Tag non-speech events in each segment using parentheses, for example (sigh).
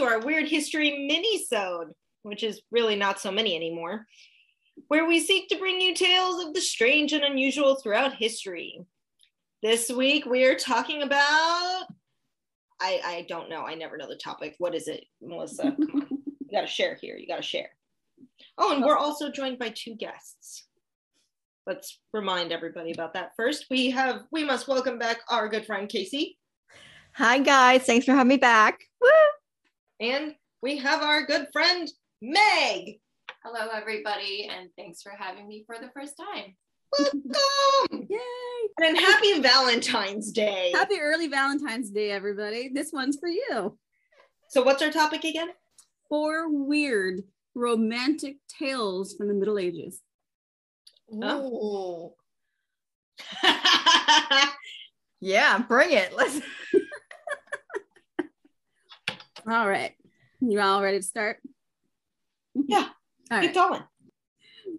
welcome back to our Weird History mini-sode, which is really not so many anymore, where we seek to bring you tales of the strange and unusual throughout history. This week we are talking about I I don't know. I never know the topic. What is it, Melissa? Come (laughs) on. You gotta share here. You gotta share. Oh, and we're also joined by two guests. Let's remind everybody about that first. We have we must welcome back our good friend Casey. Hi guys, thanks for having me back. Woo! And we have our good friend Meg. Hello, everybody, and thanks for having me for the first time. Welcome! (laughs) Yay! And happy Valentine's Day. Happy early Valentine's Day, everybody. This one's for you. So what's our topic again? Four weird romantic tales from the Middle Ages. Oh. (laughs) Yeah, bring it. Let's (laughs) All right. You all ready to start? Yeah. All Keep right. going.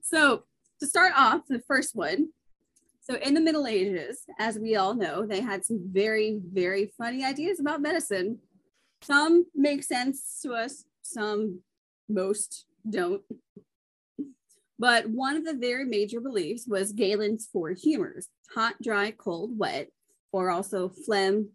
So, to start off, the first one. So, in the Middle Ages, as we all know, they had some very, very funny ideas about medicine. Some make sense to us, some, most don't. But one of the very major beliefs was Galen's four humors hot, dry, cold, wet, or also phlegm,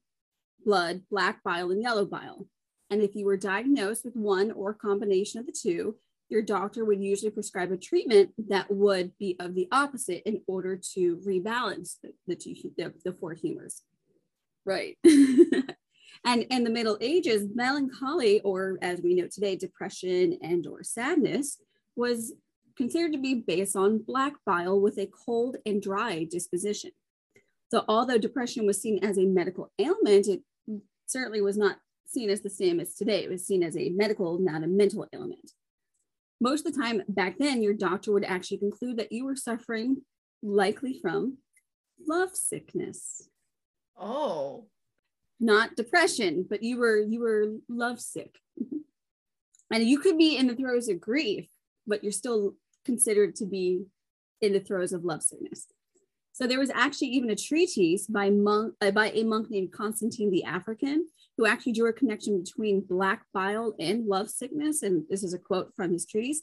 blood, black bile, and yellow bile. And if you were diagnosed with one or combination of the two, your doctor would usually prescribe a treatment that would be of the opposite in order to rebalance the, the two the, the four humors. Right. (laughs) and in the Middle Ages, melancholy, or as we know today, depression and or sadness, was considered to be based on black bile with a cold and dry disposition. So although depression was seen as a medical ailment, it certainly was not seen as the same as today. It was seen as a medical, not a mental ailment. Most of the time back then, your doctor would actually conclude that you were suffering likely from love sickness, Oh. not depression, but you were you were lovesick. (laughs) and you could be in the throes of grief, but you're still considered to be in the throes of love sickness. So there was actually even a treatise by monk uh, by a monk named Constantine the African who actually drew a connection between black bile and love sickness. And this is a quote from his treatise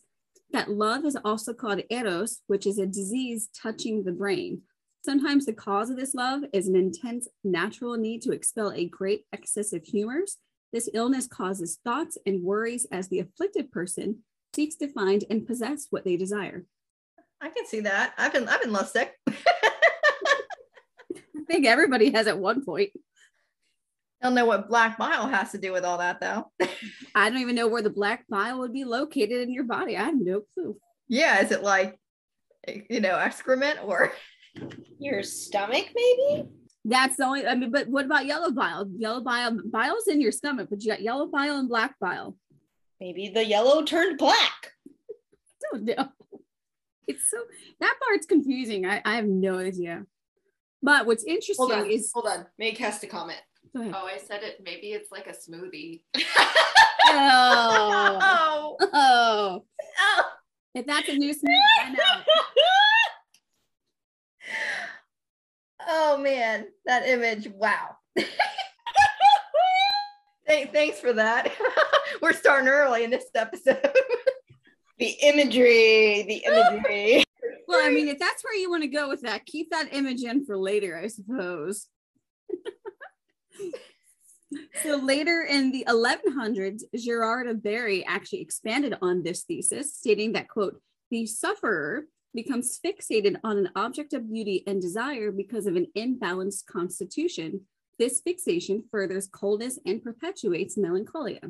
that love is also called eros, which is a disease touching the brain. Sometimes the cause of this love is an intense natural need to expel a great excess of humors. This illness causes thoughts and worries as the afflicted person seeks to find and possess what they desire. I can see that. I've been I've been love sick. (laughs) I think everybody has at one point. I don't know what black bile has to do with all that though. (laughs) I don't even know where the black bile would be located in your body. I have no clue. yeah, is it like you know, excrement or Your stomach, maybe? That's the only, I mean, but what about yellow bile? Yellow bile, bile's in your stomach, but you got yellow bile and black bile. Maybe the yellow turned black. (laughs) don't know. It's so that part's confusing. I, I have no idea. But what's interesting Hold on. is Hold on. Meg has to comment. Go ahead. Oh, I said it. Maybe it's like a smoothie. (laughs) Oh, oh, (laughs) oh. oh. If that's a new smooth, I'm out. (laughs) Oh man, that image. Wow. Thank- Thanks for that. We're starting early in this episode. the imagery, the imagery. Well, I mean, if that's where you want to go with that, keep that image in for later, I suppose. So later in the 1100s, Gerard of Berry actually expanded on this thesis, stating that, quote, the sufferer becomes fixated on an object of beauty and desire because of an imbalanced constitution. This fixation furthers coldness and perpetuates melancholia.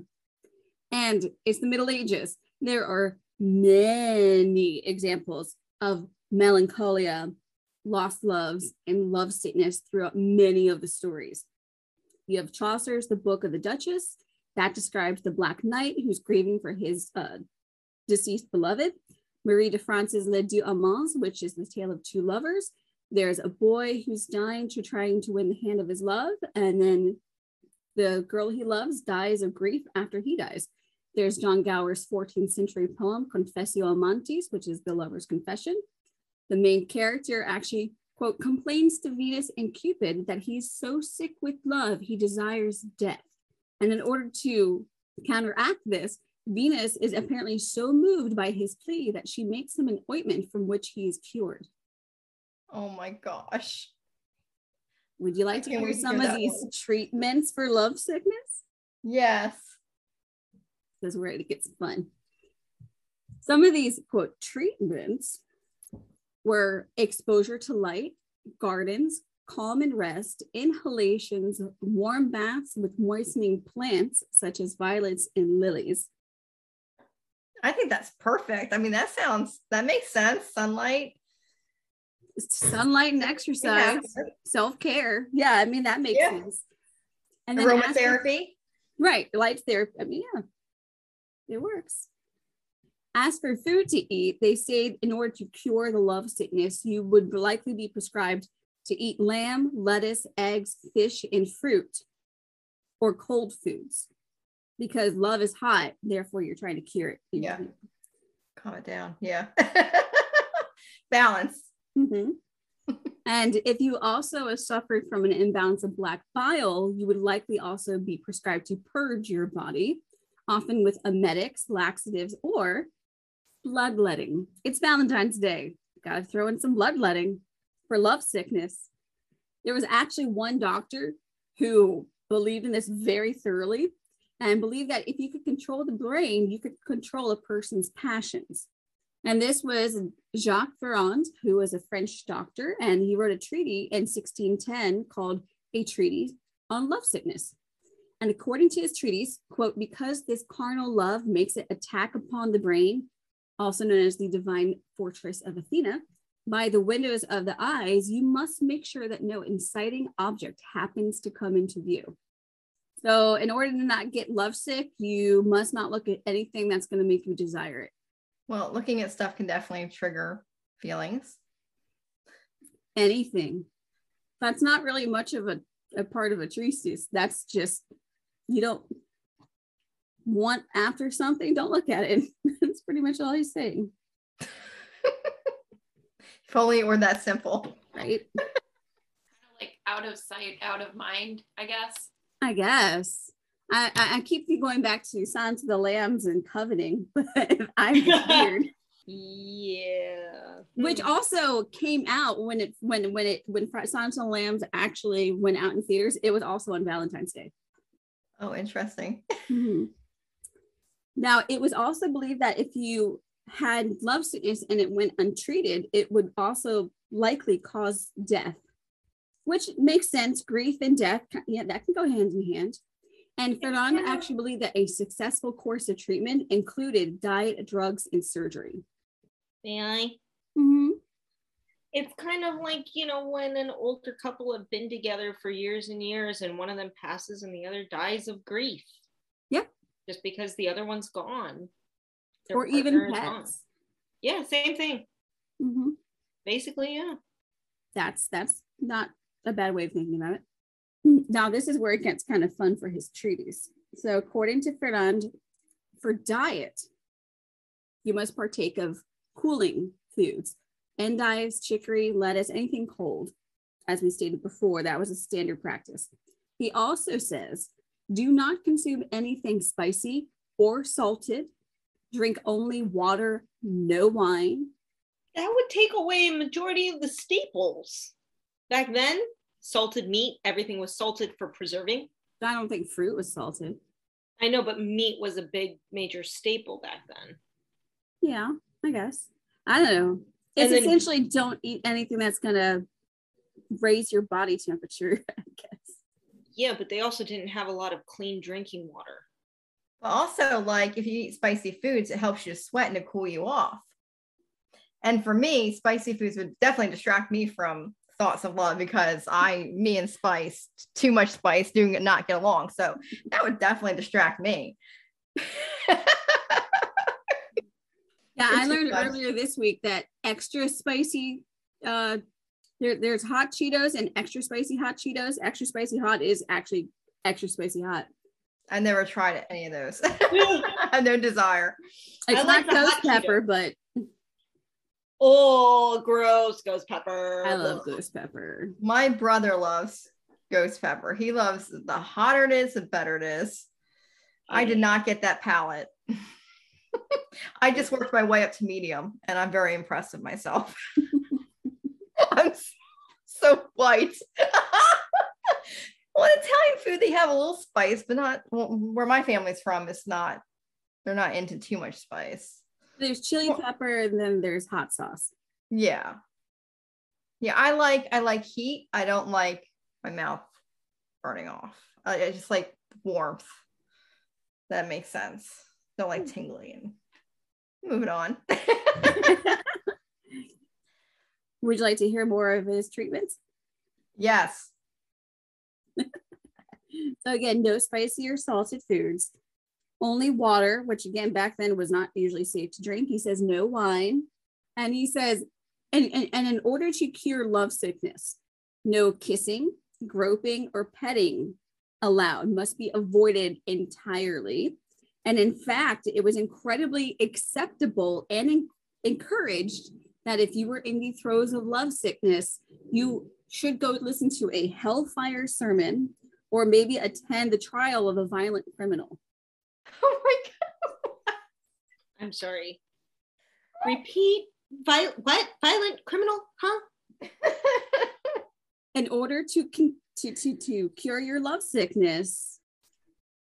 And it's the Middle Ages. There are many examples of melancholia, lost loves, and love sickness throughout many of the stories. You have Chaucer's The Book of the Duchess, that describes the Black Knight who's grieving for his uh, deceased beloved. Marie de France's Les Deux Amants, which is the tale of two lovers. There's a boy who's dying to trying to win the hand of his love, and then the girl he loves dies of grief after he dies. There's John Gower's 14th century poem, Confessio Amantis, which is the lover's confession. The main character actually, quote, complains to Venus and Cupid that he's so sick with love, he desires death. And in order to counteract this, Venus is apparently so moved by his plea that she makes him an ointment from which he is cured. Oh my gosh. Would you like to hear some of these one. treatments for love sickness? Yes. This is where it gets fun. Some of these quote treatments were exposure to light, gardens, calm and rest, inhalations, warm baths with moistening plants such as violets and lilies. I think that's perfect. I mean, that sounds that makes sense. Sunlight. Sunlight and Yeah. exercise, self care. Yeah, I mean, that makes Yeah. sense. And then Aromatherapy. Right, light therapy. I mean, yeah, it works. As for food to eat, they say in order to cure the love sickness, you would likely be prescribed to eat lamb, lettuce, eggs, fish, and fruit, or cold foods, because love is hot. Therefore, you're trying to cure it. Yeah. Calm it down. Yeah. (laughs) Balance. Mhm. (laughs) and if you also have suffered from an imbalance of black bile, you would likely also be prescribed to purge your body, often with emetics, laxatives, or bloodletting. It's Valentine's Day. Got to throw in some bloodletting for love sickness. There was actually one doctor who believed in this very thoroughly and believed that if you could control the brain, you could control a person's passions. And this was Jacques Ferrand, who was a French doctor, and he wrote a treaty in 1610 called A Treaty on Love Sickness. And according to his treatise, quote, because this carnal love makes it attack upon the brain, also known as the divine fortress of Athena, by the windows of the eyes, you must make sure that no inciting object happens to come into view. So, in order to not get lovesick, you must not look at anything that's going to make you desire it. Well, looking at stuff can definitely trigger feelings. anything. That's not really much of a, a part of a treatise. That's just you don't want after something, don't look at it. That's pretty much all he's saying, (laughs) If only it were that simple. right? (laughs) Kind of like out of sight, out of mind, I guess. I guess. I, I, I keep going back to Silence of the Lambs and coveting, (laughs) but I'm weird. Yeah. Which Hmm. also came out when it when when it when Silence of the Lambs actually went out in theaters. It was also on Valentine's Day. Oh, interesting. Mhm. Now, it was also believed that if you had love sickness and it went untreated, it would also likely cause death, which makes sense. Grief and death, yeah, that can go hand in hand. And Ferrand kind actually believed that a successful course of treatment included diet, drugs, and surgery. May I? Mhm. It's kind of like, you know, when an older couple have been together for years and years and one of them passes and the other dies of grief. Yep. Just because the other one's gone. Or even gone. pets. Yeah, same thing. Mhm. Basically, yeah. That's that's not a bad way of thinking about it. Now, this is where it gets kind of fun for his treatise. So, according to Ferrand, for diet, you must partake of cooling foods, endives, chicory, lettuce, anything cold. As we stated before, that was a standard practice. He also says, do not consume anything spicy or salted. Drink only water, no wine. That would take away a majority of the staples. Back then, salted meat, everything was salted for preserving. I don't think fruit was salted. I know, but meat was a big major staple back then. Yeah, I guess. I don't know. It's then- essentially don't eat anything that's gonna raise your body temperature, (laughs) I guess. Yeah, but they also didn't have a lot of clean drinking water. But also, like if you eat spicy foods, it helps you to sweat and to cool you off. And for me, spicy foods would definitely distract me from thoughts of love because I, me and spice, too much spice, do not get along. So that would definitely distract me. (laughs) Yeah, I learned earlier this week that extra spicy uh there, there's hot Cheetos and extra spicy hot Cheetos. Extra spicy hot is actually extra spicy hot. I never tried any of those. (laughs) I have no desire. It's I like not ghost hot pepper, but Oh, gross, ghost pepper. I love ghost pepper. My brother loves ghost pepper. He loves the hotter it is, the better it is. I did not get that palate. (laughs) I just worked my way up to medium and I'm very impressed with myself. (laughs) I'm (laughs) so white. (laughs) well, Italian food, they have a little spice, but not well, where my family's from, it's not, they're not into too much spice. There's chili Well- pepper and then there's hot sauce. Yeah. Yeah, I like I like heat. I don't like my mouth burning off. I, I just like warmth. That makes sense. Don't like hmm. tingling. Moving on. (laughs) Would you like to hear more of his treatments? yes. So again, no spicy or salted foods. Only water, which again back then was not usually safe to drink. He says no wine. And he says, and, and, and in order to cure love sickness, no kissing, groping, or petting allowed, must be avoided entirely. And in fact, it was incredibly acceptable and en- encouraged that if you were in the throes of love sickness, you should go listen to a hellfire sermon or maybe attend the trial of a violent criminal. (laughs) Oh my God. I'm sorry. Repeat. Viol- what? Violent criminal? Huh? (laughs) In order to, con- to, to, to cure your love sickness,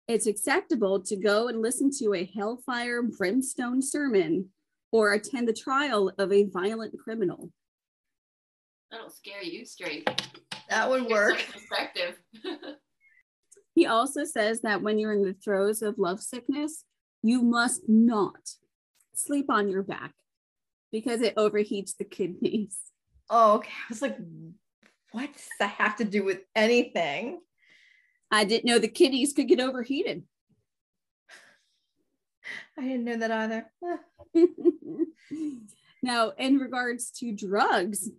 it's acceptable to go and listen to a hellfire brimstone sermon or attend the trial of a violent criminal. That'll scare you straight. that would work. Perspective. (laughs) He also says that when you're in the throes of love sickness, you must not sleep on your back because it overheats the kidneys. Oh, okay. I was like, what does that have to do with anything? I didn't know the kidneys could get overheated. I didn't know that either. now, in regards to drugs,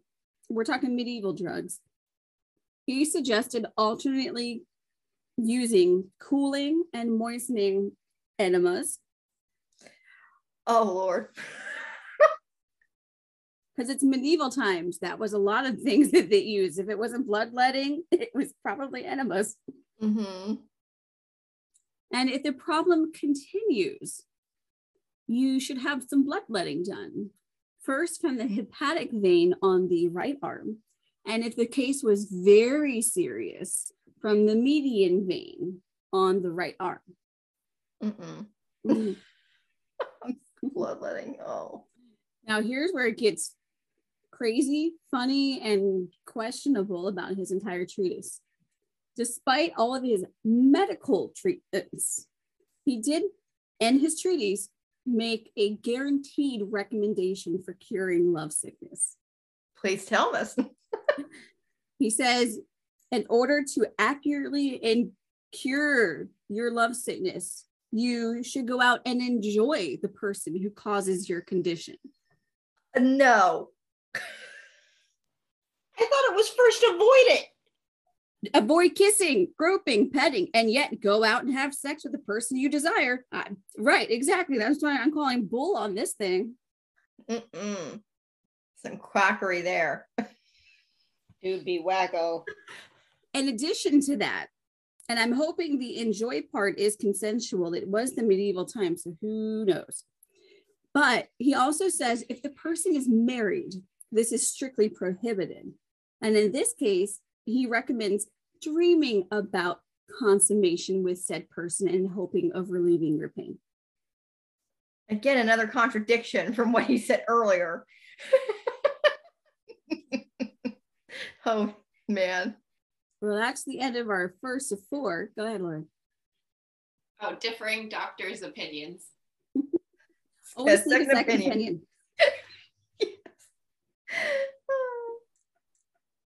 we're talking medieval drugs. He suggested alternately using cooling and moistening enemas Oh Lord. (laughs) because it's medieval times. That was a lot of things (laughs) that they used. If it wasn't bloodletting, (laughs) it was probably enemas. hmm And if the problem continues, you should have some bloodletting done. First, from the hepatic vein on the right arm. And if the case was very serious, from the median vein on the right arm. Mm-mm. (laughs) Bloodletting. Oh. now, here's where it gets crazy, funny, and questionable about his entire treatise. Despite all of his medical treatments, he did, in his treatise, make a guaranteed recommendation for curing love sickness. Please tell us. (laughs) He says, in order to accurately and cure your love sickness, you should go out and enjoy the person who causes your condition. no. (laughs) I thought it was first avoid it. Avoid kissing, groping, petting, and yet go out and have sex with the person you desire. Uh, right, exactly. That's why I'm calling bull on this thing. Mm-mm. Some quackery there. (laughs) Dude, be wacko. In addition to that, and I'm hoping the enjoy part is consensual. It was the medieval time, so who knows? But he also says if the person is married, this is strictly prohibited. And in this case, he recommends dreaming about consummation with said person and hoping of relieving your pain. Again, another contradiction from what he said earlier. (laughs) oh man. Well, that's the end of our first of four. Go ahead, Lauren. Oh, differing doctors' opinions. (laughs) Always Yeah, need a second second opinion. opinion. (laughs)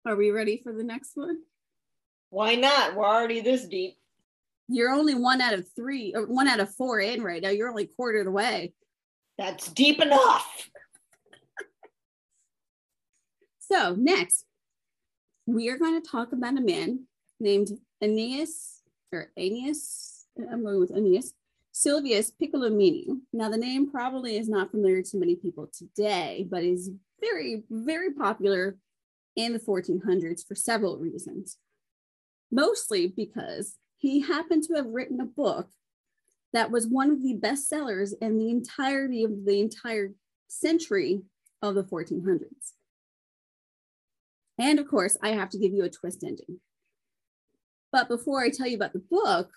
Are we ready for the next one? Why not? We're already this deep. You're only one out of three, or one out of four in right now. You're only quarter of the way. That's deep enough. (laughs) So next, we are going to talk about a man named Aeneas or Aeneas. I'm going with Aeneas Silvius Piccolomini. Now, the name probably is not familiar to many people today, but is very, very popular in the 1400s for several reasons. Mostly because he happened to have written a book that was one of the best sellers in the entirety of the entire century of the 1400s. And of course, I have to give you a twist ending. But before I tell you about the book,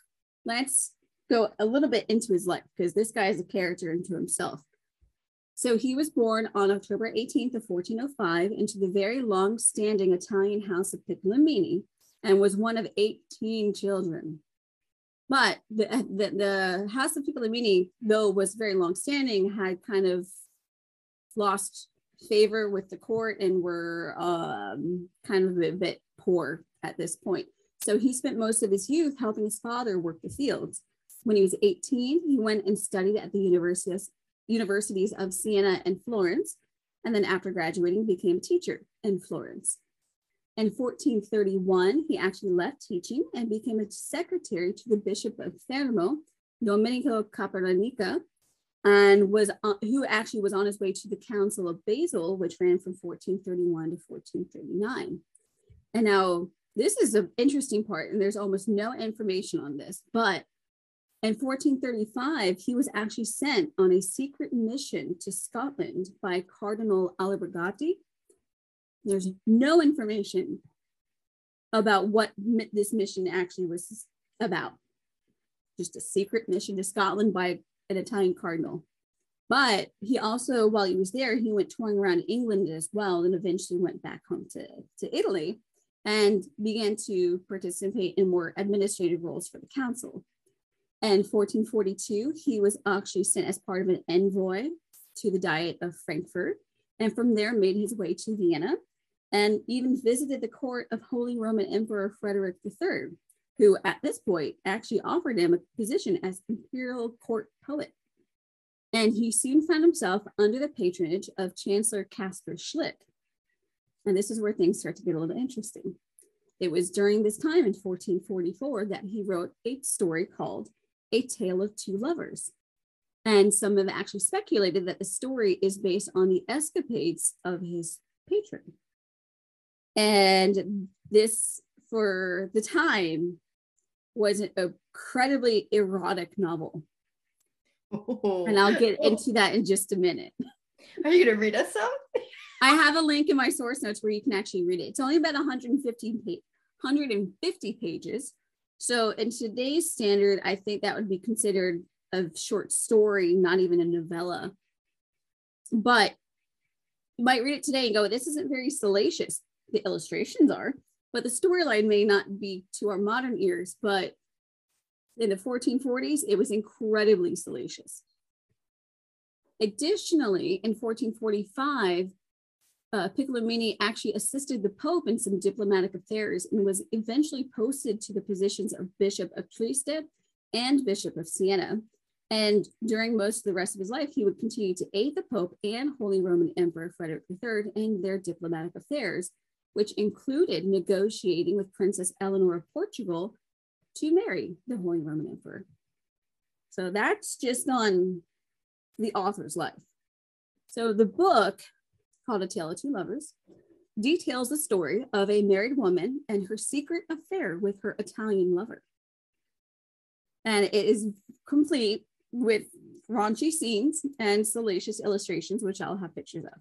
let's go a little bit into his life because this guy is a character into himself. So he was born on October 18th of 1405 into the very long-standing Italian house of Piccolomini and was one of 18 children. But the, the, the house of Piccolomini, though was very long-standing, had kind of lost favor with the court and were um, kind of a bit poor at this point. So he spent most of his youth helping his father work the fields. When he was 18, he went and studied at the universities, universities of Siena and Florence, and then after graduating, became a teacher in Florence. In 1431, he actually left teaching and became a secretary to the Bishop of Fermo, Domenico Capranica, and was uh, who actually was on his way to the Council of Basel, which ran from 1431 to 1439. And now this is an interesting part, and there's almost no information on this, but in 1435, he was actually sent on a secret mission to Scotland by Cardinal Albergati. There's no information about what this mission actually was about. Just a secret mission to Scotland by an Italian cardinal. But he also, while he was there, he went touring around England as well and eventually went back home to, to Italy and began to participate in more administrative roles for the council. In 1442, he was actually sent as part of an envoy to the Diet of Frankfurt, and from there made his way to Vienna and even visited the court of Holy Roman Emperor Frederick III, who at this point actually offered him a position as imperial court poet. And he soon found himself under the patronage of Chancellor Caspar Schlick. And this is where things start to get a little interesting. It was during this time in 1444 that he wrote a story called A Tale of Two Lovers. And some have actually speculated that the story is based on the escapades of his patron. And this, for the time, was an incredibly erotic novel. Oh. And I'll get oh. into that in just a minute. Are you going to read us some? I have a link in my source notes where you can actually read it. It's only about 150, 150 pages. So, in today's standard, I think that would be considered a short story, not even a novella. But you might read it today and go, This isn't very salacious. The illustrations are but the storyline may not be to our modern ears, but in the 1440s, it was incredibly salacious. Additionally, in 1445, uh, Piccolomini actually assisted the Pope in some diplomatic affairs and was eventually posted to the positions of Bishop of Trieste and Bishop of Siena. And during most of the rest of his life, he would continue to aid the Pope and Holy Roman Emperor Frederick III in their diplomatic affairs, which included negotiating with Princess Eleanor of Portugal to marry the Holy Roman Emperor. So that's just on the author's life. So the book, called A Tale of Two Lovers, details the story of a married woman and her secret affair with her Italian lover. And it is complete with raunchy scenes and salacious illustrations, which I'll have pictures of.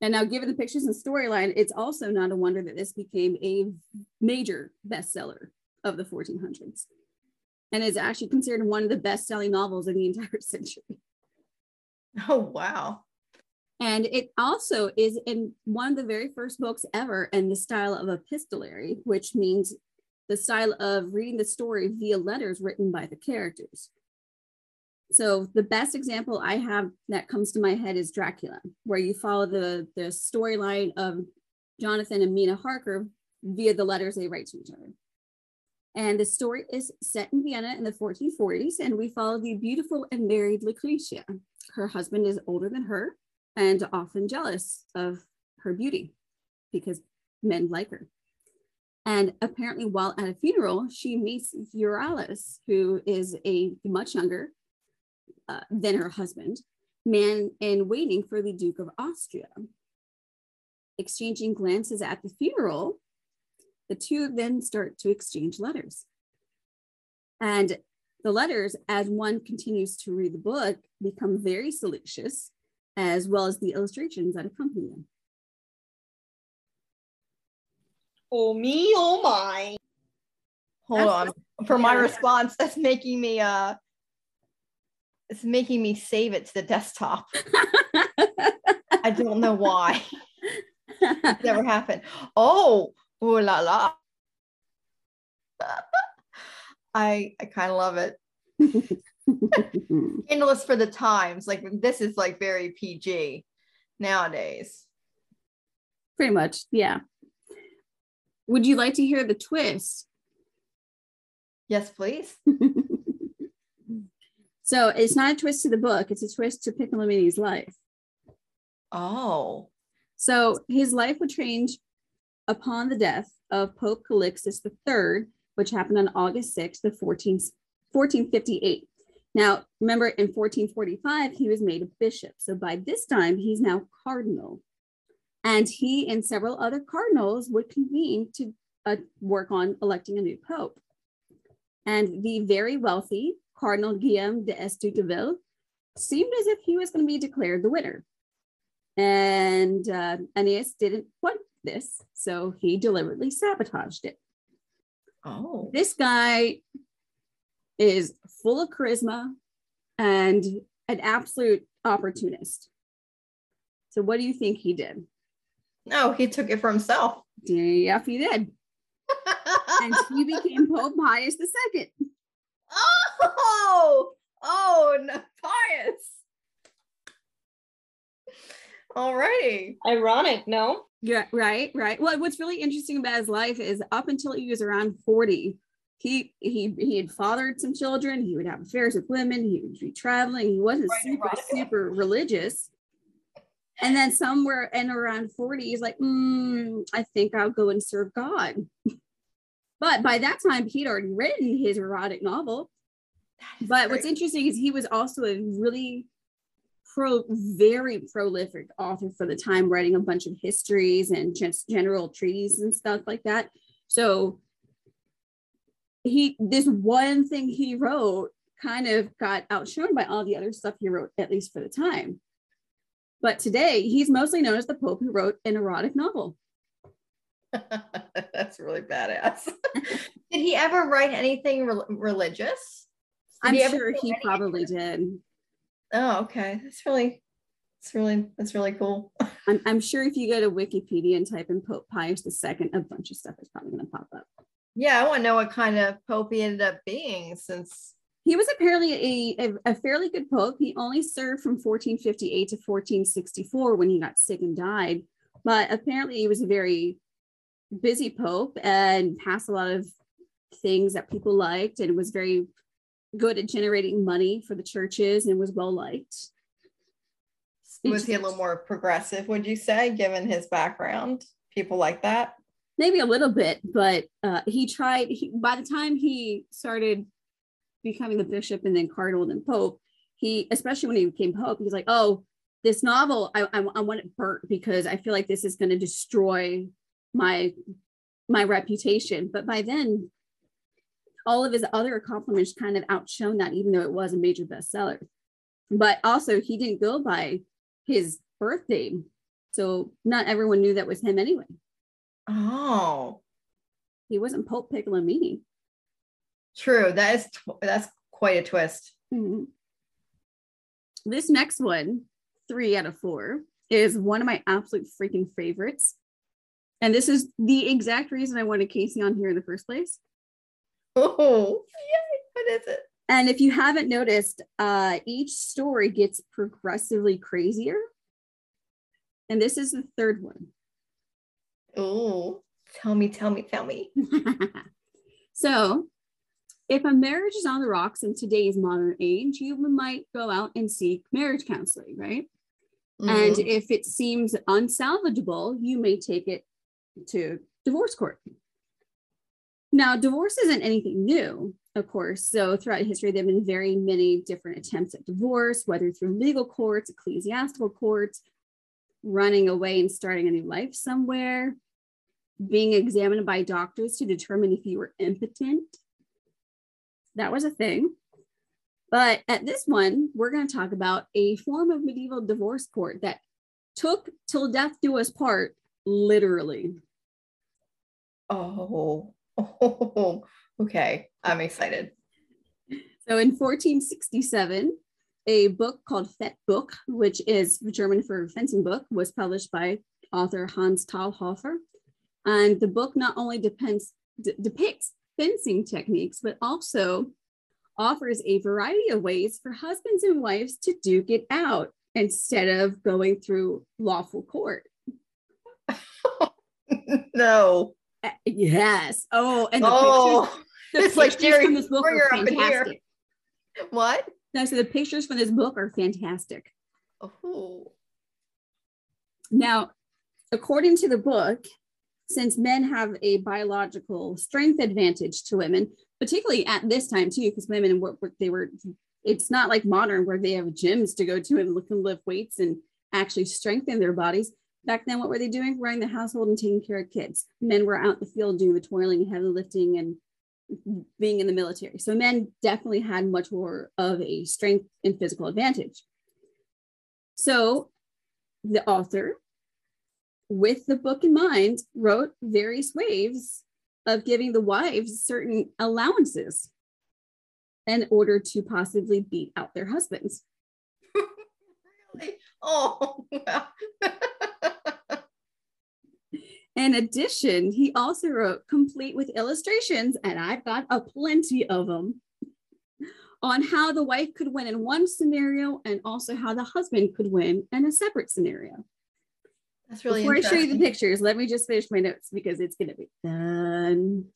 And now, given the pictures and storyline, it's also not a wonder that this became a major bestseller of the 1400s and is actually considered one of the best selling novels in the entire (laughs) century. Oh, wow. And it also is in one of the very first books ever in the style of epistolary, which means the style of reading the story via letters written by the characters. So the best example I have that comes to my head is Dracula, where you follow the, the storyline of Jonathan and Mina Harker via the letters they write to each other. And the story is set in Vienna in the 1440s, and we follow the beautiful and married Lucretia. Her husband is older than her and often jealous of her beauty because men like her. And apparently, while at a funeral, she meets Euryalus, who is a much younger uh, than her husband, man in waiting for the Duke of Austria. Exchanging glances at the funeral, the two then start to exchange letters. And The letters, as one continues to read the book, become very salacious, as well as the illustrations that accompany them. Oh me, oh my. Hold That's- on. For my yeah. response, that's making me uh it's making me save it to the desktop. (laughs) I don't know why. It's never happened. Oh, ooh la la. (laughs) I I kind of love it. (laughs) (laughs) Scandalous for the times. Like this is like very PG nowadays. Pretty much, yeah. Would you like to hear the twist? Yes, please. (laughs) so it's not a twist to the book, it's a twist to Piccolomini's life. Oh. So his life would change upon the death of Pope Calixtus III, which happened on August 6th of 14, 1458. Now, remember in 1445, he was made a bishop. So by this time, he's now cardinal. And he and several other cardinals would convene to uh, work on electing a new pope. And the very wealthy Cardinal Guillaume de Estouteville seemed as if he was going to be declared the winner. And uh, Aeneas didn't want this, so he deliberately sabotaged it. Oh. This guy is full of charisma and an absolute opportunist. So, what do you think he did? No, he took it for himself. Yeah, he did. (laughs) And he became Pope Pius II. oh, oh, no, pious. Alrighty. Ironic, no? Yeah, right, right. Well, what's really interesting about his life is up until he was around 40, he he he had fathered some children, he would have affairs with women, he would be traveling, he wasn't Right, super, right. super religious. And then somewhere in around 40, he's like, mm, I think I'll go and serve God. (laughs) But by that time, he'd already written his erotic novel. But what's interesting is he was also a really pro, very prolific author for the time, writing a bunch of histories and just general treaties and stuff like that. So he, this one thing he wrote kind of got outshone by all the other stuff he wrote, at least for the time. But today, he's mostly known as the Pope who wrote an erotic novel. (laughs) That's really badass. (laughs) Did he ever write anything rel- religious? Did I'm he ever sure he probably did. Oh, okay. That's really, that's really, that's really cool. I'm, I'm sure if you go to Wikipedia and type in Pope Pius II, a bunch of stuff is probably going to pop up. Yeah, I want to know what kind of pope he ended up being since. He was apparently a, a, a fairly good pope. He only served from 1458 to 1464 when he got sick and died. But apparently, he was a very busy pope and passed a lot of things that people liked and was very good at generating money for the churches and was well liked. Was he a little more progressive, would you say, given his background? People like that? Maybe a little bit, but uh, he tried. He, by the time he started becoming the bishop and then cardinal and pope, he, especially when he became pope, he's like, "Oh, this novel, I, I, I want it burnt because I feel like this is going to destroy my my reputation." But by then, all of his other accomplishments kind of outshone that, even though it was a major bestseller. But also, he didn't go by his birth name, so not everyone knew that was him anyway Oh, he wasn't Pope Piccolomini. true. That is tw- that's quite a twist. Mhm. This next one, three out of four, is one of my absolute freaking favorites. And this is the exact reason I wanted Casey on here in the first place. Oh, yay! What is it? And if you haven't noticed, uh, each story gets progressively crazier. And this is the third one. Oh, tell me, tell me, tell me. (laughs) so, if a marriage is on the rocks in today's modern age, you might go out and seek marriage counseling, right? And Mhm. if it seems unsalvageable, you may take it to divorce court. Now, divorce isn't anything new, of course. So, throughout history, there have been very many different attempts at divorce, whether through legal courts, ecclesiastical courts, running away and starting a new life somewhere, being examined by doctors to determine if you were impotent. That was a thing. But at this one, we're going to talk about a form of medieval divorce court that took till death do us part literally. Oh, oh, (laughs) okay. I'm excited. So in 1467, a book called Fechtbuch, which is German for fencing book, was published by author Hans Talhofer. And the book not only depends, d- depicts fencing techniques, but also offers a variety of ways for husbands and wives to duke it out instead of going through lawful court. (laughs) no. Uh, Yes. Oh, and the Oh, pictures, the it's like pictures Jerry from this book are up in here. fantastic. what? No, so the pictures from this book are fantastic. Oh, Now, according to the book, since men have a biological strength advantage to women, particularly at this time too, because women were they were, it's not like modern where they have gyms to go to and look and lift weights and actually strengthen their bodies. Back then, what were they doing? Running the household and taking care of kids. Men were out in the field doing the toiling and heavy lifting and being in the military. So men definitely had much more of a strength and physical advantage. So the author with the book in mind, wrote various ways of giving the wives certain allowances in order to possibly beat out their husbands. (laughs) really? Oh, wow. (laughs) In addition, he also wrote, complete with illustrations, and I've got a plenty of them, on how the wife could win in one scenario and also how the husband could win in a separate scenario. That's really Before I show you the pictures, let me just finish my notes because it's going to be done.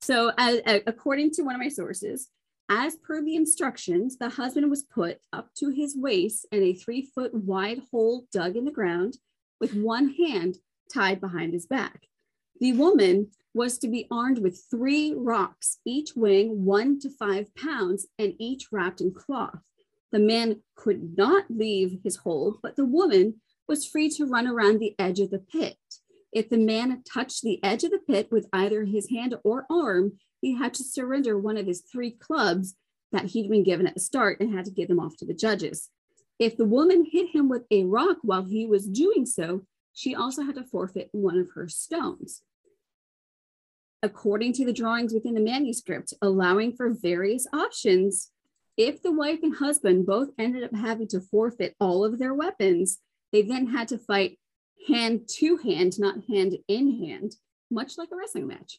So, a- according to one of my sources, as per the instructions, the husband was put up to his waist in a three foot wide hole dug in the ground with one hand tied behind his back. The woman was to be armed with three rocks, each weighing one to five pounds and each wrapped in cloth. The man could not leave his hole, but the woman was free to run around the edge of the pit. If the man touched the edge of the pit with either his hand or arm, he had to surrender one of his three clubs that he'd been given at the start and had to give them off to the judges. If the woman hit him with a rock while he was doing so, she also had to forfeit one of her stones. According to the drawings within the manuscript, allowing for various options, if the wife and husband both ended up having to forfeit all of their weapons, they then had to fight hand to hand, not hand in hand, much like a wrestling match.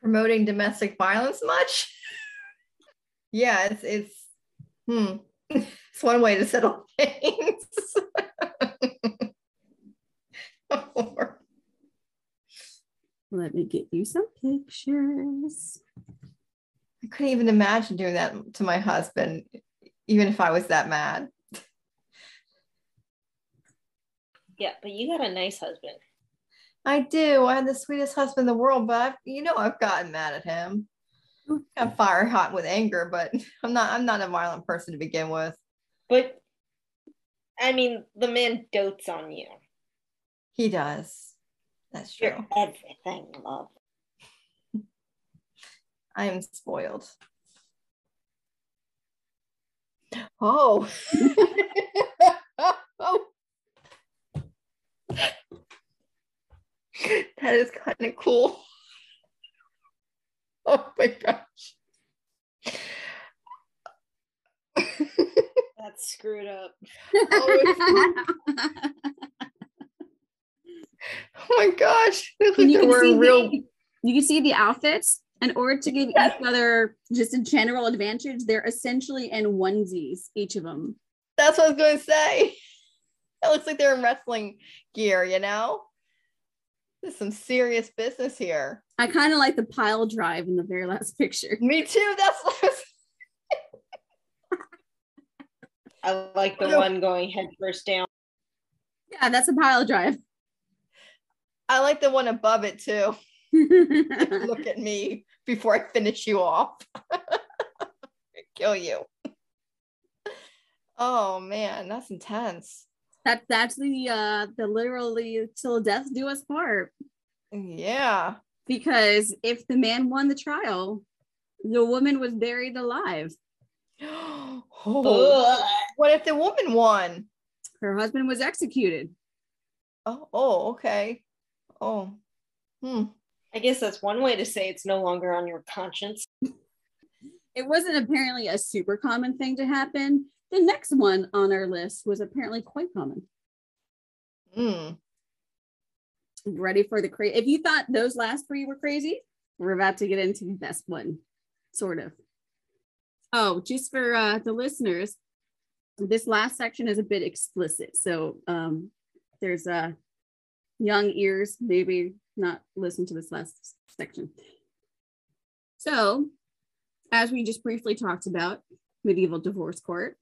Promoting domestic violence much? (laughs) yeah, it's it's hmm. (laughs) It's one way to settle (laughs) things. Let me get you some pictures. I couldn't even imagine doing that to my husband, even if I was that mad. Yeah, but you got a nice husband. I do. I had the sweetest husband in the world, but I've, you know I've gotten mad at him. I'm fire hot with anger, but (laughs) I'm not. I'm not a violent person to begin with. But I mean, the man dotes on you. He does. That's true. You're everything, love. (laughs) I am spoiled. Oh. (laughs) oh. (laughs) That is kind of cool. (laughs) Oh my gosh. (laughs) That's screwed up. oh my gosh. It like you they're can, see real. the, you can see the outfits. In order to give Yeah. each other just a general advantage, they're essentially in onesies, each of them. That's what I was going to say. It looks like they're in wrestling gear, you know? There's some serious business here. I kind of like the pile drive in the very last (laughs) picture. Me too. That's what I like the (laughs) one going head first down. Yeah, that's a pile drive. (laughs) I like the one above it too. Look at me before I finish you off. Kill you. Oh man, that's intense. That that's the uh the literally till death do us part. Yeah. Because if the man won the trial, The woman was buried alive. (gasps) oh, what if the woman won? Her husband was executed. Oh, oh, okay. Oh, hmm. I guess that's one way to say it's no longer on your conscience. It wasn't apparently a super common thing to happen. The next one on our list was apparently quite common. Hmm. Ready for the crazy? If you thought those last three were crazy, we're about to get into the best one, sort of. Oh, just for uh, the listeners, this last section is a bit explicit. So um, there's uh, young ears, maybe not listen to this last section. So, as we just briefly talked about, medieval divorce court,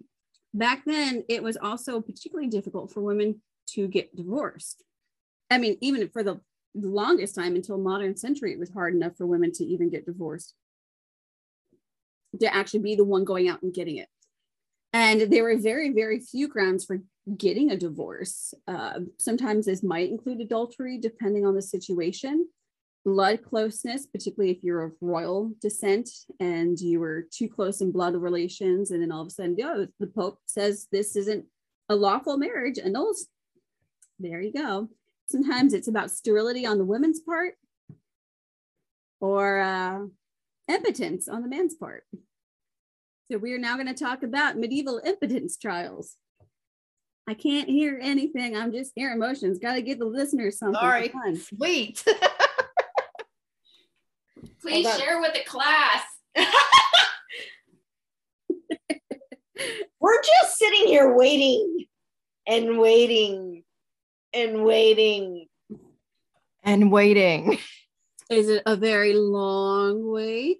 back then it was also particularly difficult for women to get divorced. I mean, even for the longest time until modern century, it was hard enough for women to even get divorced, to actually be the one going out and getting it. And there were very, very few grounds for getting a divorce. Uh, sometimes this might include adultery, depending on the situation. Blood closeness, particularly if you're of royal descent and you were too close in blood relations, and then all of a sudden, oh, the Pope says this isn't a lawful marriage, And annuls. There you go. Sometimes it's about sterility on the woman's part or uh, impotence on the man's part. So we are now going to talk about medieval impotence trials. I can't hear anything. I'm just hearing emotions. Got to give the listeners something Sorry. Sweet. (laughs) Please Hold on. share with the class. (laughs) We're just sitting here waiting and waiting and waiting. and waiting. Is it a very long wait?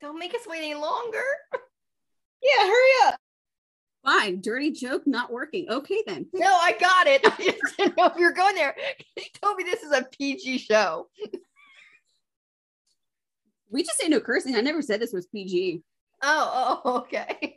Don't make us wait any longer. (laughs) Yeah, hurry up. Fine, dirty joke not working. Okay then. No, I got it. (laughs) I just didn't know if you're going there. He told me this is a PG show. We just say no cursing. I never said this was PG. Oh, oh, (laughs) okay.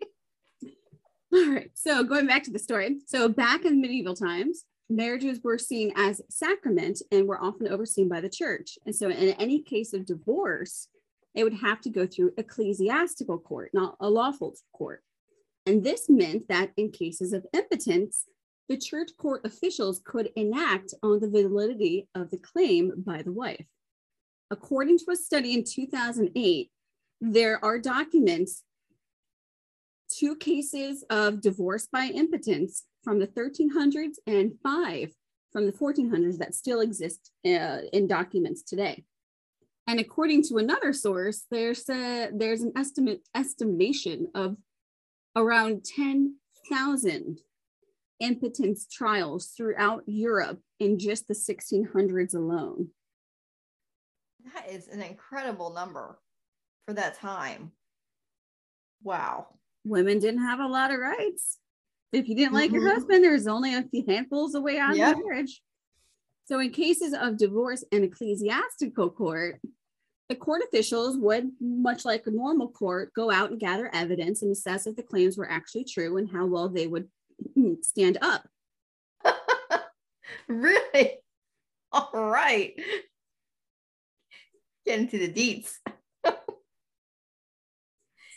All right. So going back to the story. So back in medieval times, marriages were seen as sacrament and were often overseen by the church. And so in any case of divorce, it would have to go through ecclesiastical court, not a lawful court. And this meant that in cases of impotence, the church court officials could enact on the validity of the claim by the wife. According to a study in 2008, there are documents two cases of divorce by impotence from the 1300s and five from the 1400s that still exist uh, in documents today. And according to another source, there's a, there's an estimate estimation of around 10,000 impotence trials throughout Europe in just the 1600s alone. That is an incredible number for that time. Wow. Women didn't have a lot of rights. If you didn't like your Mhm. husband, there's only a few handfuls away out Yep. of marriage. So, in cases of divorce and ecclesiastical court, the court officials would, much like a normal court, go out and gather evidence and assess if the claims were actually true and how well they would (clears throat) stand up. (laughs) really? All right. Get into the deets. (laughs)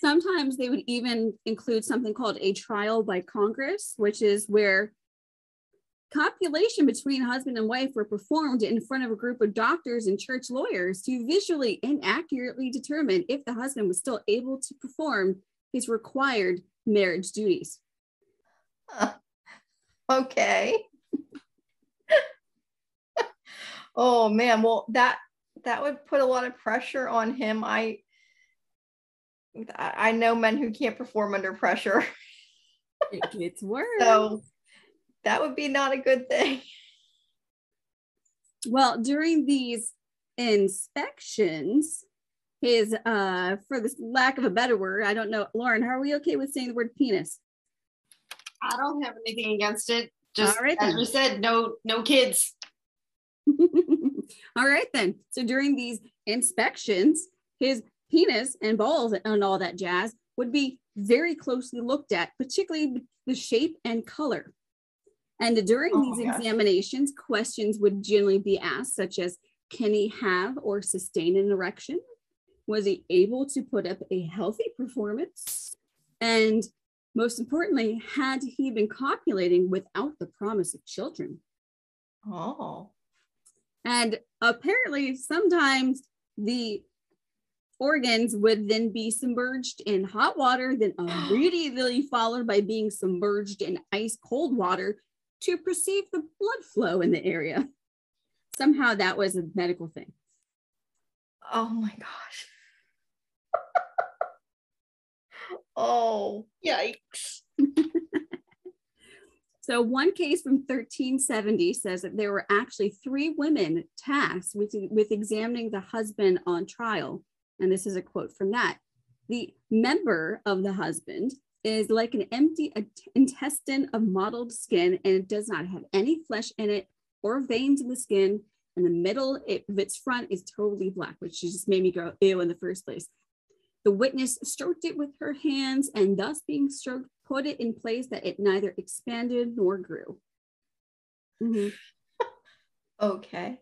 Sometimes they would even include something called a trial by Congress, which is where copulation between husband and wife were performed in front of a group of doctors and church lawyers to visually and accurately determine if the husband was still able to perform his required marriage duties. Huh. (laughs) Okay. (laughs) oh man, well that that would put a lot of pressure on him. I I I know men who can't perform under pressure. (laughs) It gets worse. So that would be not a good thing. (laughs) Well, during these inspections, his uh for this lack of a better word, I don't know, Lauren, how are we okay with saying the word penis? I don't have anything against it. Just All right, as then. we said, no, no kids. All right then. So during these inspections, his penis and balls and all that jazz would be very closely looked at, particularly the shape and color. And during Oh these gosh. examinations, questions would generally be asked, such as can he have or sustain an erection? Was he able to put up a healthy performance? And most importantly, had he been copulating without the promise of children? Oh. And apparently, sometimes the organs would then be submerged in hot water, then (gasps) immediately followed by being submerged in ice cold water to perceive the blood flow in the area. Somehow that was a medical thing. Oh my gosh. (laughs) oh. Yikes. (laughs) So, one case from 1370 says that there were actually three women tasked with, with examining the husband on trial. And this is a quote from that. The member of the husband is like an empty intestine of mottled skin, and it does not have any flesh in it or veins in the skin. And the middle of its front is totally black, which just made me go ew in the first place. The witness stroked it with her hands, and thus being stroked, put it in place that it neither expanded nor grew. Mhm. (laughs) Okay.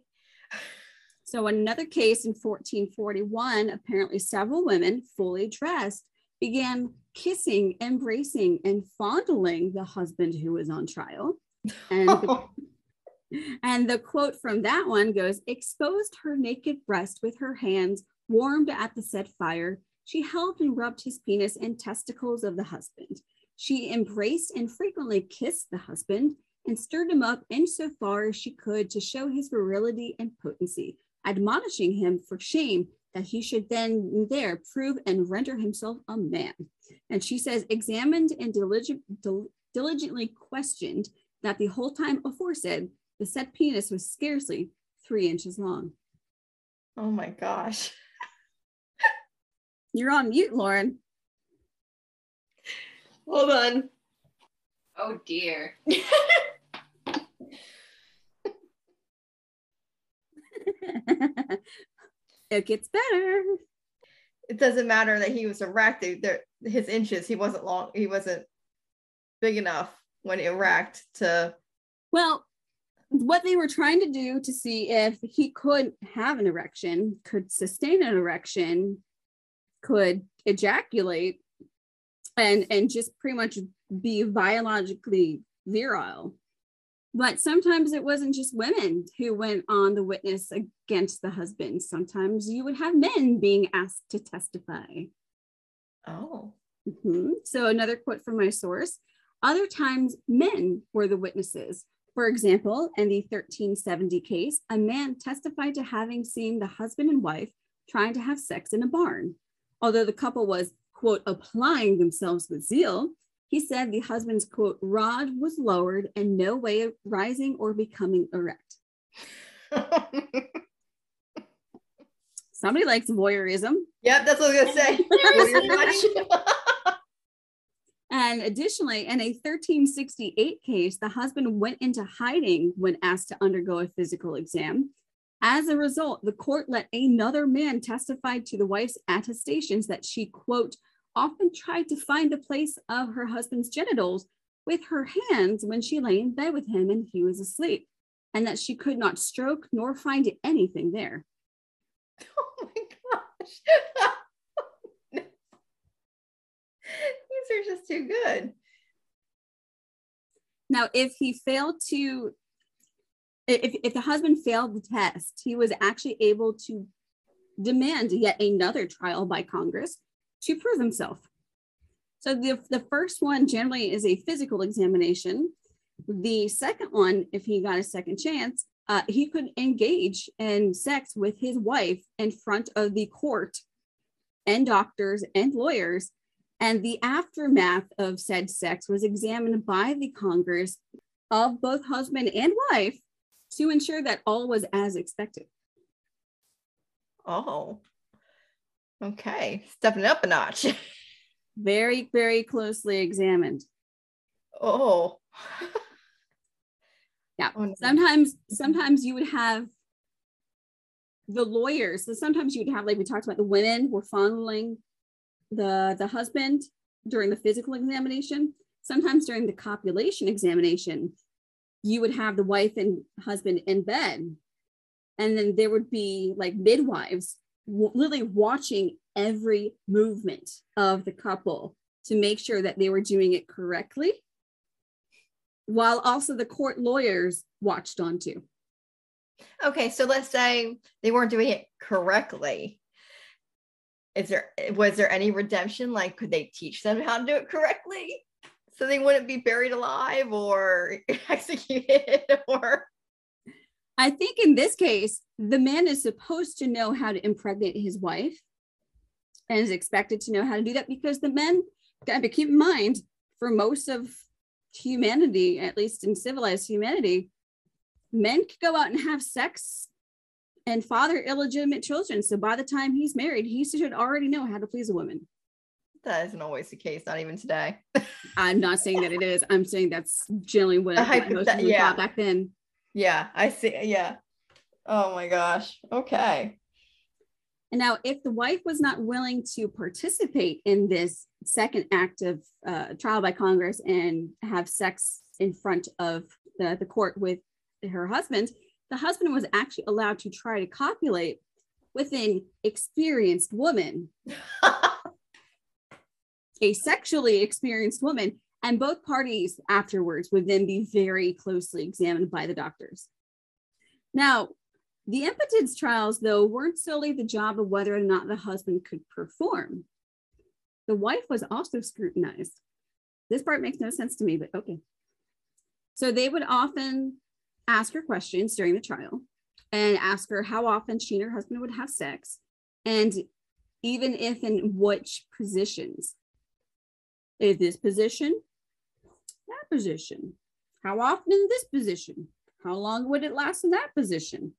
So, another case in 1441, apparently several women, fully dressed, began kissing, embracing, and fondling the husband who was on trial. And the, (laughs) and the quote from that one goes exposed her naked breast with her hands, warmed at the set fire. She held and rubbed his penis and testicles of the husband. She embraced and frequently kissed the husband and stirred him up insofar as she could to show his virility and potency, admonishing him for shame that he should then there prove and render himself a man. And she says, examined and diligent, dil- diligently questioned that the whole time aforesaid, the said penis was scarcely three inches long. Oh my gosh. You're on mute, Lauren. Hold on. Oh dear. (laughs) it gets better. It doesn't matter that he was erect. they- There, his inches, he wasn't long. He wasn't big enough when erect to. Well, what they were trying to do to see if he could have an erection, could sustain an erection, could ejaculate, and and just pretty much be biologically virile. But sometimes it wasn't just women who went on the witness against the husband. Sometimes you would have men being asked to testify. Oh. Mhm. So, another quote from my source other times men were the witnesses. For example, in the 1370 case, a man testified to having seen the husband and wife trying to have sex in a barn. Although the couple was, quote, applying themselves with zeal, he said the husband's, quote, rod was lowered and no way of rising or becoming erect. (laughs) Somebody likes voyeurism. yep, that's what I was gonna say. (laughs) And additionally, in a 1368 case, the husband went into hiding when asked to undergo a physical exam. As a result, the court let another man testify to the wife's attestations that she, quote, often tried to find the place of her husband's genitals with her hands when she lay in bed with him and he was asleep, and that she could not stroke nor find anything there. (laughs) oh my gosh. (laughs) These are just too good. Now, if he failed to, if, if the husband failed the test, he was actually able to demand yet another trial by Congress to prove himself. So the, the first one generally is a physical examination. The second one, if he got a second chance, uh, he could engage in sex with his wife in front of the court and doctors and lawyers. And the aftermath of said sex was examined by the Congress of both husband and wife to ensure that all was as expected. Oh. Okay. Stepping up a notch. (laughs) Very, very closely examined. Oh. (laughs) Yeah. Oh, no. Sometimes, sometimes you would have the lawyers. So sometimes you would have, like we talked about, the women were fondling the the husband during the physical examination. Sometimes during the copulation examination, you would have the wife and husband in bed, and then there would be like midwives w- literally watching every movement of the couple to make sure that they were doing it correctly, while also the court lawyers watched on too. Okay, so let's say they weren't doing it correctly. Is there was there any redemption? Like, could they teach them how to do it correctly so they wouldn't be buried alive or (laughs) executed or I think in this case, the man is supposed to know how to impregnate his wife and is expected to know how to do that because the men, got to keep in mind, for most of humanity, at least in civilized humanity, men could go out and have sex and father illegitimate children. So by the time he's married, he should already know how to please a woman. that isn't always the case, not even today. I'm not saying that it is. I'm saying that's generally what, A what most that- people yeah. thought back then. Yeah, I see. Yeah. Oh my gosh. Okay. And now, if the wife was not willing to participate in this second act of uh, trial by Congress and have sex in front of the, the court with her husband, the husband was actually allowed to try to copulate with an experienced woman, (laughs) a sexually experienced woman, and both parties afterwards would then be very closely examined by the doctors. Now, the impotence trials, though, weren't solely the job of whether or not the husband could perform. The wife was also scrutinized. This part makes no sense to me, but okay. So they would often ask her questions during the trial and ask her how often she and her husband would have sex, and even if in which positions. Is this position, that position? How often in this position? How long would it last in that position?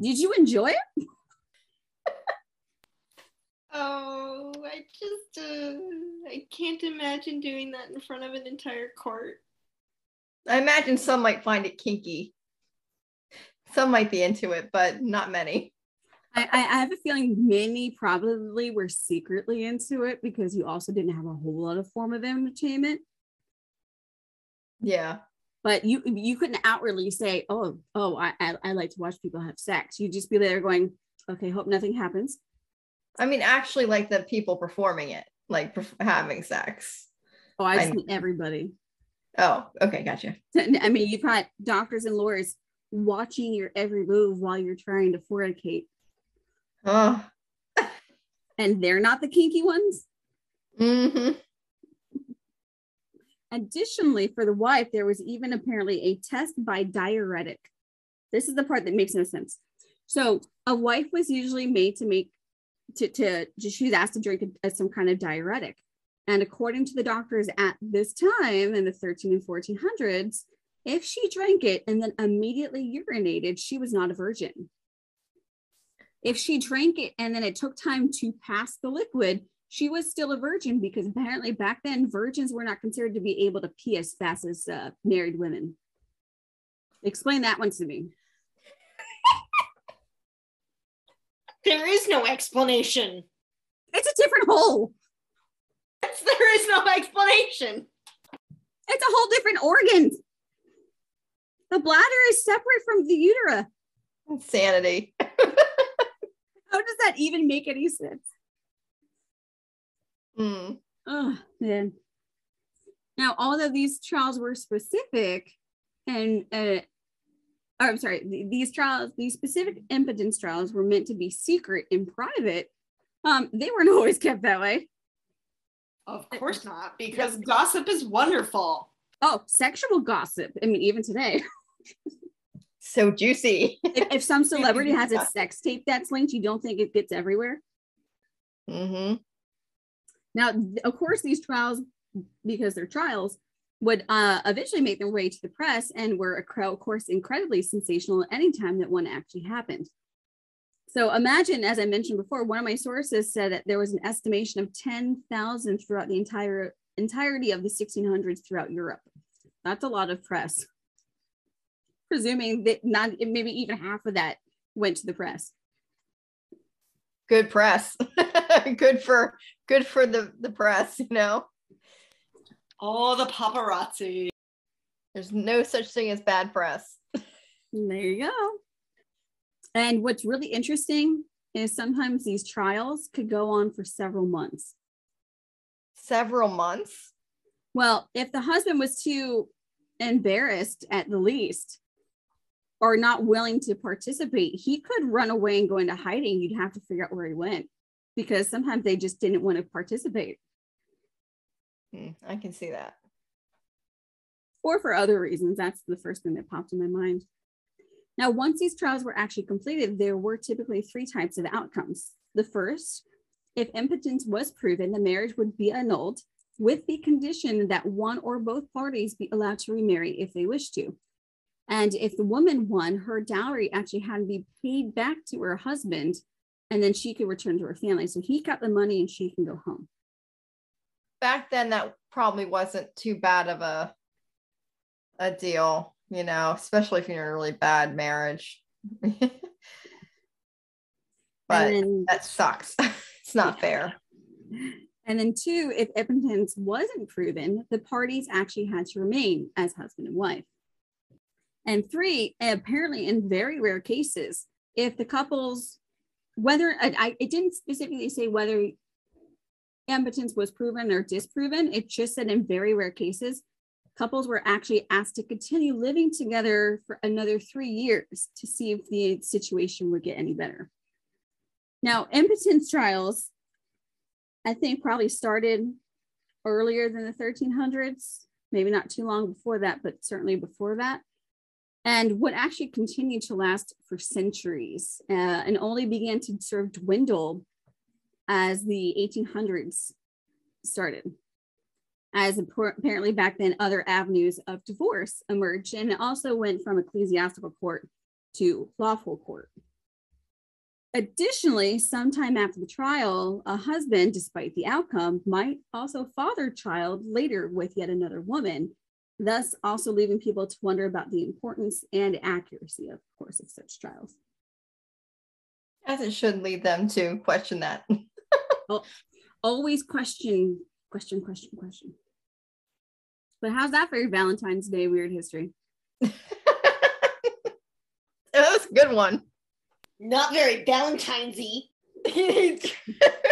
Did you enjoy it? (laughs) Oh, I just uh, I can't imagine doing that in front of an entire court. I imagine some might find it kinky. Some might be into it, but not many. I, I I have a feeling many probably were secretly into it because you also didn't have a whole lot of form of entertainment. Yeah. But you you couldn't outwardly say, "Oh, oh, I I, I like to watch people have sex." You'd just be there going, "Okay, hope nothing happens." I mean, actually, like the people performing it, like perf- having sex. Oh, I just I- mean everybody. Oh, okay, gotcha. (laughs) I mean, you've got doctors and lawyers watching your every move while you're trying to fornicate, Oh, and they're not the kinky ones. hmm Additionally, for the wife, there was even apparently a test by diuretic. This is the part that makes no sense. So, a wife was usually made to make to to, she was asked to drink a, some kind of diuretic, and according to the doctors at this time in the 13 and 1400s, if she drank it and then immediately urinated, she was not a virgin. If she drank it and then it took time to pass the liquid, she was still a virgin because apparently back then virgins were not considered to be able to pee as fast as uh, married women. Explain that one to me. There is no explanation. It's a different hole. There is no explanation. It's a whole different organ. The bladder is separate from the utera. insanity. (laughs) How does that even make any sense? Hmm. Oh man. Now, although these trials were specific, and uh, or, I'm sorry, these trials, these specific impotence trials were meant to be secret in private. Um, they weren't (laughs) always kept that way. Of course not, because gossip is wonderful. Oh, sexual gossip. I mean, even today, (laughs) So juicy. if, if some (laughs) celebrity has a sex tape that's linked, you don't think it gets everywhere. hmm Now, of course, these trials, because they're trials, would uh, eventually make their way to the press and were, of course, incredibly sensational anytime that one actually happened. So imagine, as I mentioned before, one of my sources said that there was an estimation of 10,000 throughout the entire entirety of the 1600s throughout Europe. That's a lot of press. Presuming that not maybe even half of that went to the press. Good press. (laughs) good for good for the the press. You know, Oh, the paparazzi. there's no such thing as bad press. There you go. And what's really interesting is sometimes these trials could go on for several months. Several months. Well, if the husband was too embarrassed at the least or not willing to participate, he could run away and go into hiding. You'd have to figure out where he went because sometimes they just didn't want to participate Hmm, I can see that. or for other reasons. That's the first thing that popped in my mind. Now, once these trials were actually completed, there were typically three types of outcomes. The first, if impotence was proven, the marriage would be annulled with the condition that one or both parties be allowed to remarry if they wish to. And if the woman won, her dowry actually had to be paid back to her husband, and then she could return to her family. So he got the money and she can go home. Back then, that probably wasn't too bad of a a deal, you know, especially if you're in a really bad marriage. (laughs) but then, that sucks. (laughs) it's not fair. and then two, if impotence wasn't proven, the parties actually had to remain as husband and wife. And three, apparently in very rare cases, if the couples, whether I, it didn't specifically say whether impotence was proven or disproven, it just said in very rare cases, couples were actually asked to continue living together for another three years to see if the situation would get any better. Now, impotence trials, I think, probably started earlier than the 1300s, maybe not too long before that, but certainly before that. And would actually continue to last for centuries uh, and only began to sort of dwindle as the 1800s started as apparently back then other avenues of divorce emerged and it also went from ecclesiastical court to lawful court. Additionally, sometime after the trial, a husband, despite the outcome, might also father child later with yet another woman, thus also leaving people to wonder about the importance and accuracy, of course, of such trials. As it should lead them to question that. (laughs) Oh, always question, question, question, question. But how's that for your Valentine's Day weird history? (laughs) that was a good one. Not very Valentine's-y. (laughs)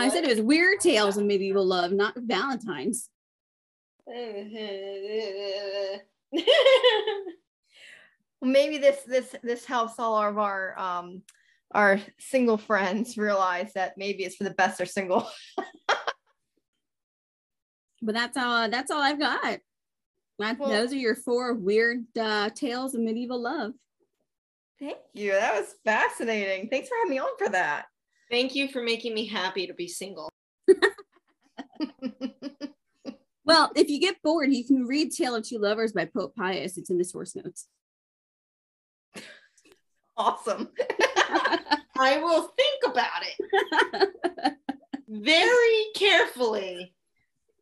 I said it was weird tales of medieval love, not Valentine's. (laughs) Well, maybe this this this helps all of our um our single friends realize that maybe it's for the best they're single. (laughs) but that's all that's all I've got. That, Well- those are your four weird uh, tales of medieval love. Thank you. That was fascinating. Thanks for having me on for that. Thank you for making me happy to be single. (laughs) Well, if you get bored, you can read Tale of Two Lovers by Pope Pius. It's in the source notes. awesome. (laughs) I will think about it (laughs) very carefully.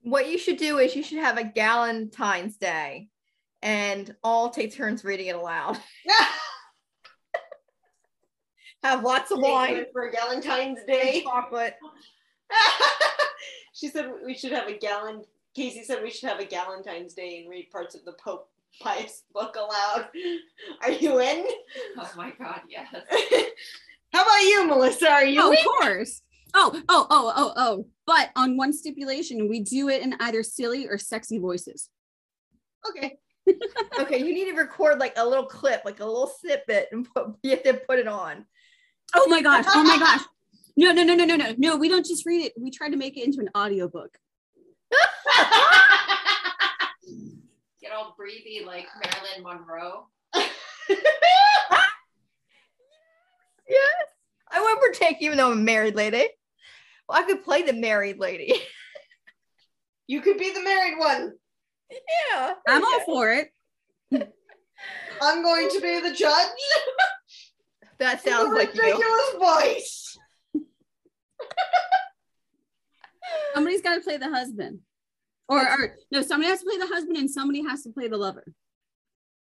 What you should do is you should have a Galentine's Day and all take turns reading it aloud. Have lots of wine for Valentine's and Day. chocolate. (laughs) she said we should have a gallon. Casey said we should have a Galentine's Day and read parts of the Pope Pius book aloud. (laughs) Are you in? Oh my god, yes. (laughs) How about you, Melissa? Are you oh, in? of course. Oh, oh, oh, oh, oh. But on one stipulation, we do it in either silly or sexy voices. Okay. Okay, you need to record like a little clip, like a little snippet, and put, you have to put it on. Oh my gosh. Oh my gosh. (laughs) No, no, no, no, no, no. No, we don't just read it. We try to make it into an audiobook. (laughs) Get all breathy like Marilyn Monroe. (laughs) Yes. I would partake even though I'm a married lady. Well, I could play the married lady. you could be the married one. yeah. I'm all for it. I'm going to be the judge. That sounds with a like you. voice. (laughs) Somebody's got to play the husband. Or, or no, somebody has to play the husband and somebody has to play the lover.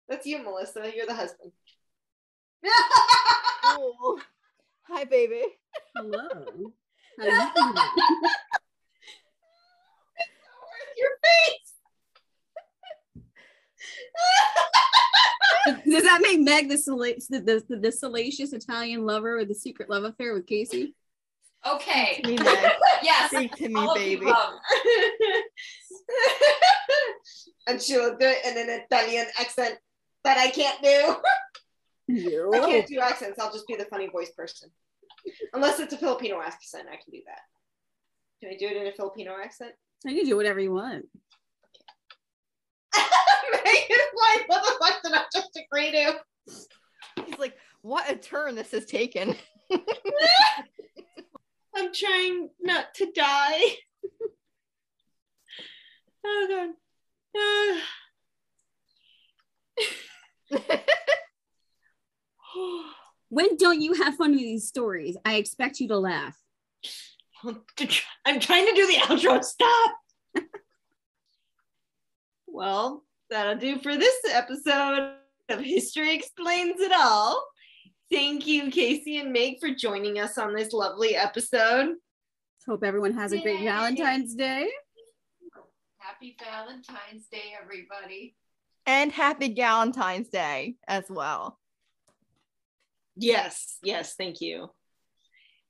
That's you, Melissa. You're the husband. (laughs) Cool. Hi, baby. Hello. How you (laughs) doing? your face. Does that make Meg the, sala- the, the, the salacious Italian lover with the secret love affair with Casey? Okay. Me, (laughs) Yes. Speak to me, all of the baby. above. (laughs) and she'll do it in an Italian accent that I can't do. You. (laughs) I can't do accents. I'll just be the funny voice person. Unless it's a Filipino accent, I can do that. Can I do it in a Filipino accent? You can do whatever you want. Megan's like, what the fuck did I just agree to? He's like, what a turn this has taken. (laughs) I'm trying not to die. (laughs) oh god. (sighs) When don't you have fun with these stories? I expect you to laugh. (sighs) I'm trying to do the outro. Stop. (laughs) well, that'll do for this episode of History Explains It All. Thank you, Casey and Meg, for joining us on this lovely episode. Hope everyone has a great Yay. Valentine's Day. Happy Valentine's Day, everybody. and happy Valentine's Day as well. Yes, yes, thank you.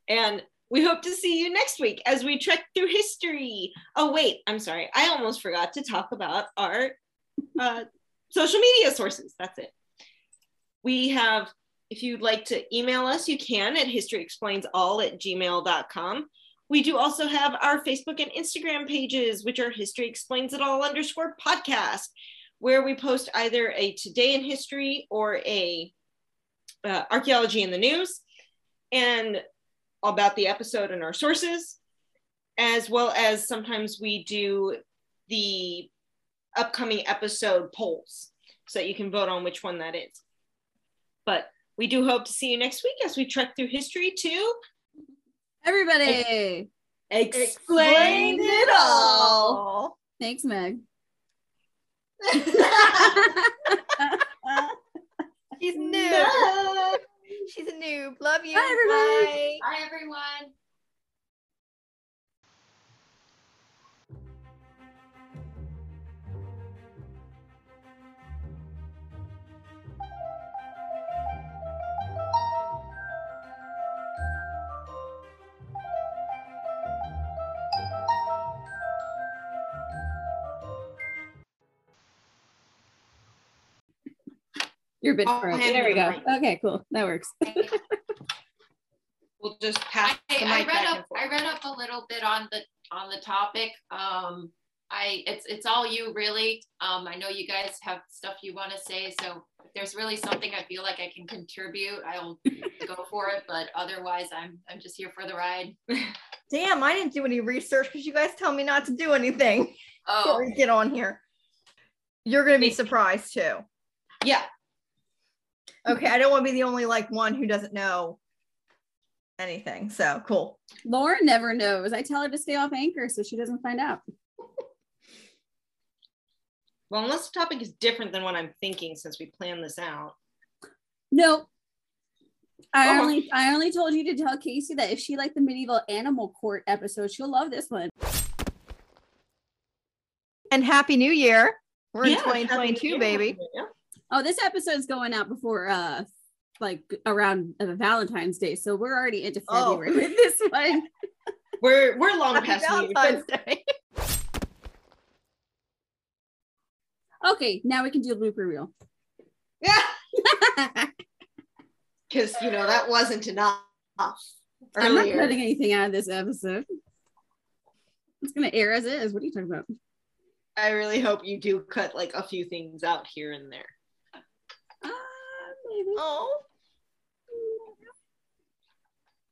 And we hope to see you next week as we trek through history. Oh, wait, I'm sorry. I almost forgot to talk about our uh, social media sources. That's it. We have, if you'd like to email us, you can at historyexplainsall at gmail.com. We do also have our Facebook and Instagram pages, which are History Explains It All underscore podcast, where we post either a Today in History or a uh, archaeology in the news and about the episode and our sources, as well as sometimes we do the upcoming episode polls so that you can vote on which one that is. But we do hope to see you next week as we trek through history to Everybody. explain it all. Thanks, Meg. She's (laughs) new. Bye. She's a noob. Love you. Bye, everybody. Bye. Bye, everyone. You're a bit Oh, far. I There we go. mic. Okay, cool. That works. (laughs) We'll just pass I, the I read back up. I read up a little bit on the on the topic. Um I it's it's all you really. Um I know you guys have stuff you want to say, so if there's really something I feel like I can contribute, I'll go (laughs) for it. But otherwise I'm I'm just here for the ride. (laughs) Damn, I didn't do any research because you guys tell me not to do anything before Oh, we get on here. You're gonna be surprised too. Yeah. Okay, I don't want to be the only like one who doesn't know anything. So cool. Lauren never knows. I tell her to stay off anchor so she doesn't find out. Well, unless the topic is different than what I'm thinking since we planned this out. No. I Oh. only I only told you to tell Casey that if she liked the medieval animal court episode, she'll love this one. And happy new year. We're in Yeah, happy New 2022, Year. baby. Yeah. Oh, this episode's going out before uh like around uh, Valentine's Day. So we're already into Oh. February with this (laughs) one. We're we're long past Valentine's Day. (laughs) Okay, now we can do a blooper reel. (laughs) Yeah. Because you know that wasn't enough I'm not earlier. cutting anything out of this episode. It's gonna air as is. What are you talking about? I really hope you do cut like a few things out here and there. Maybe. Oh,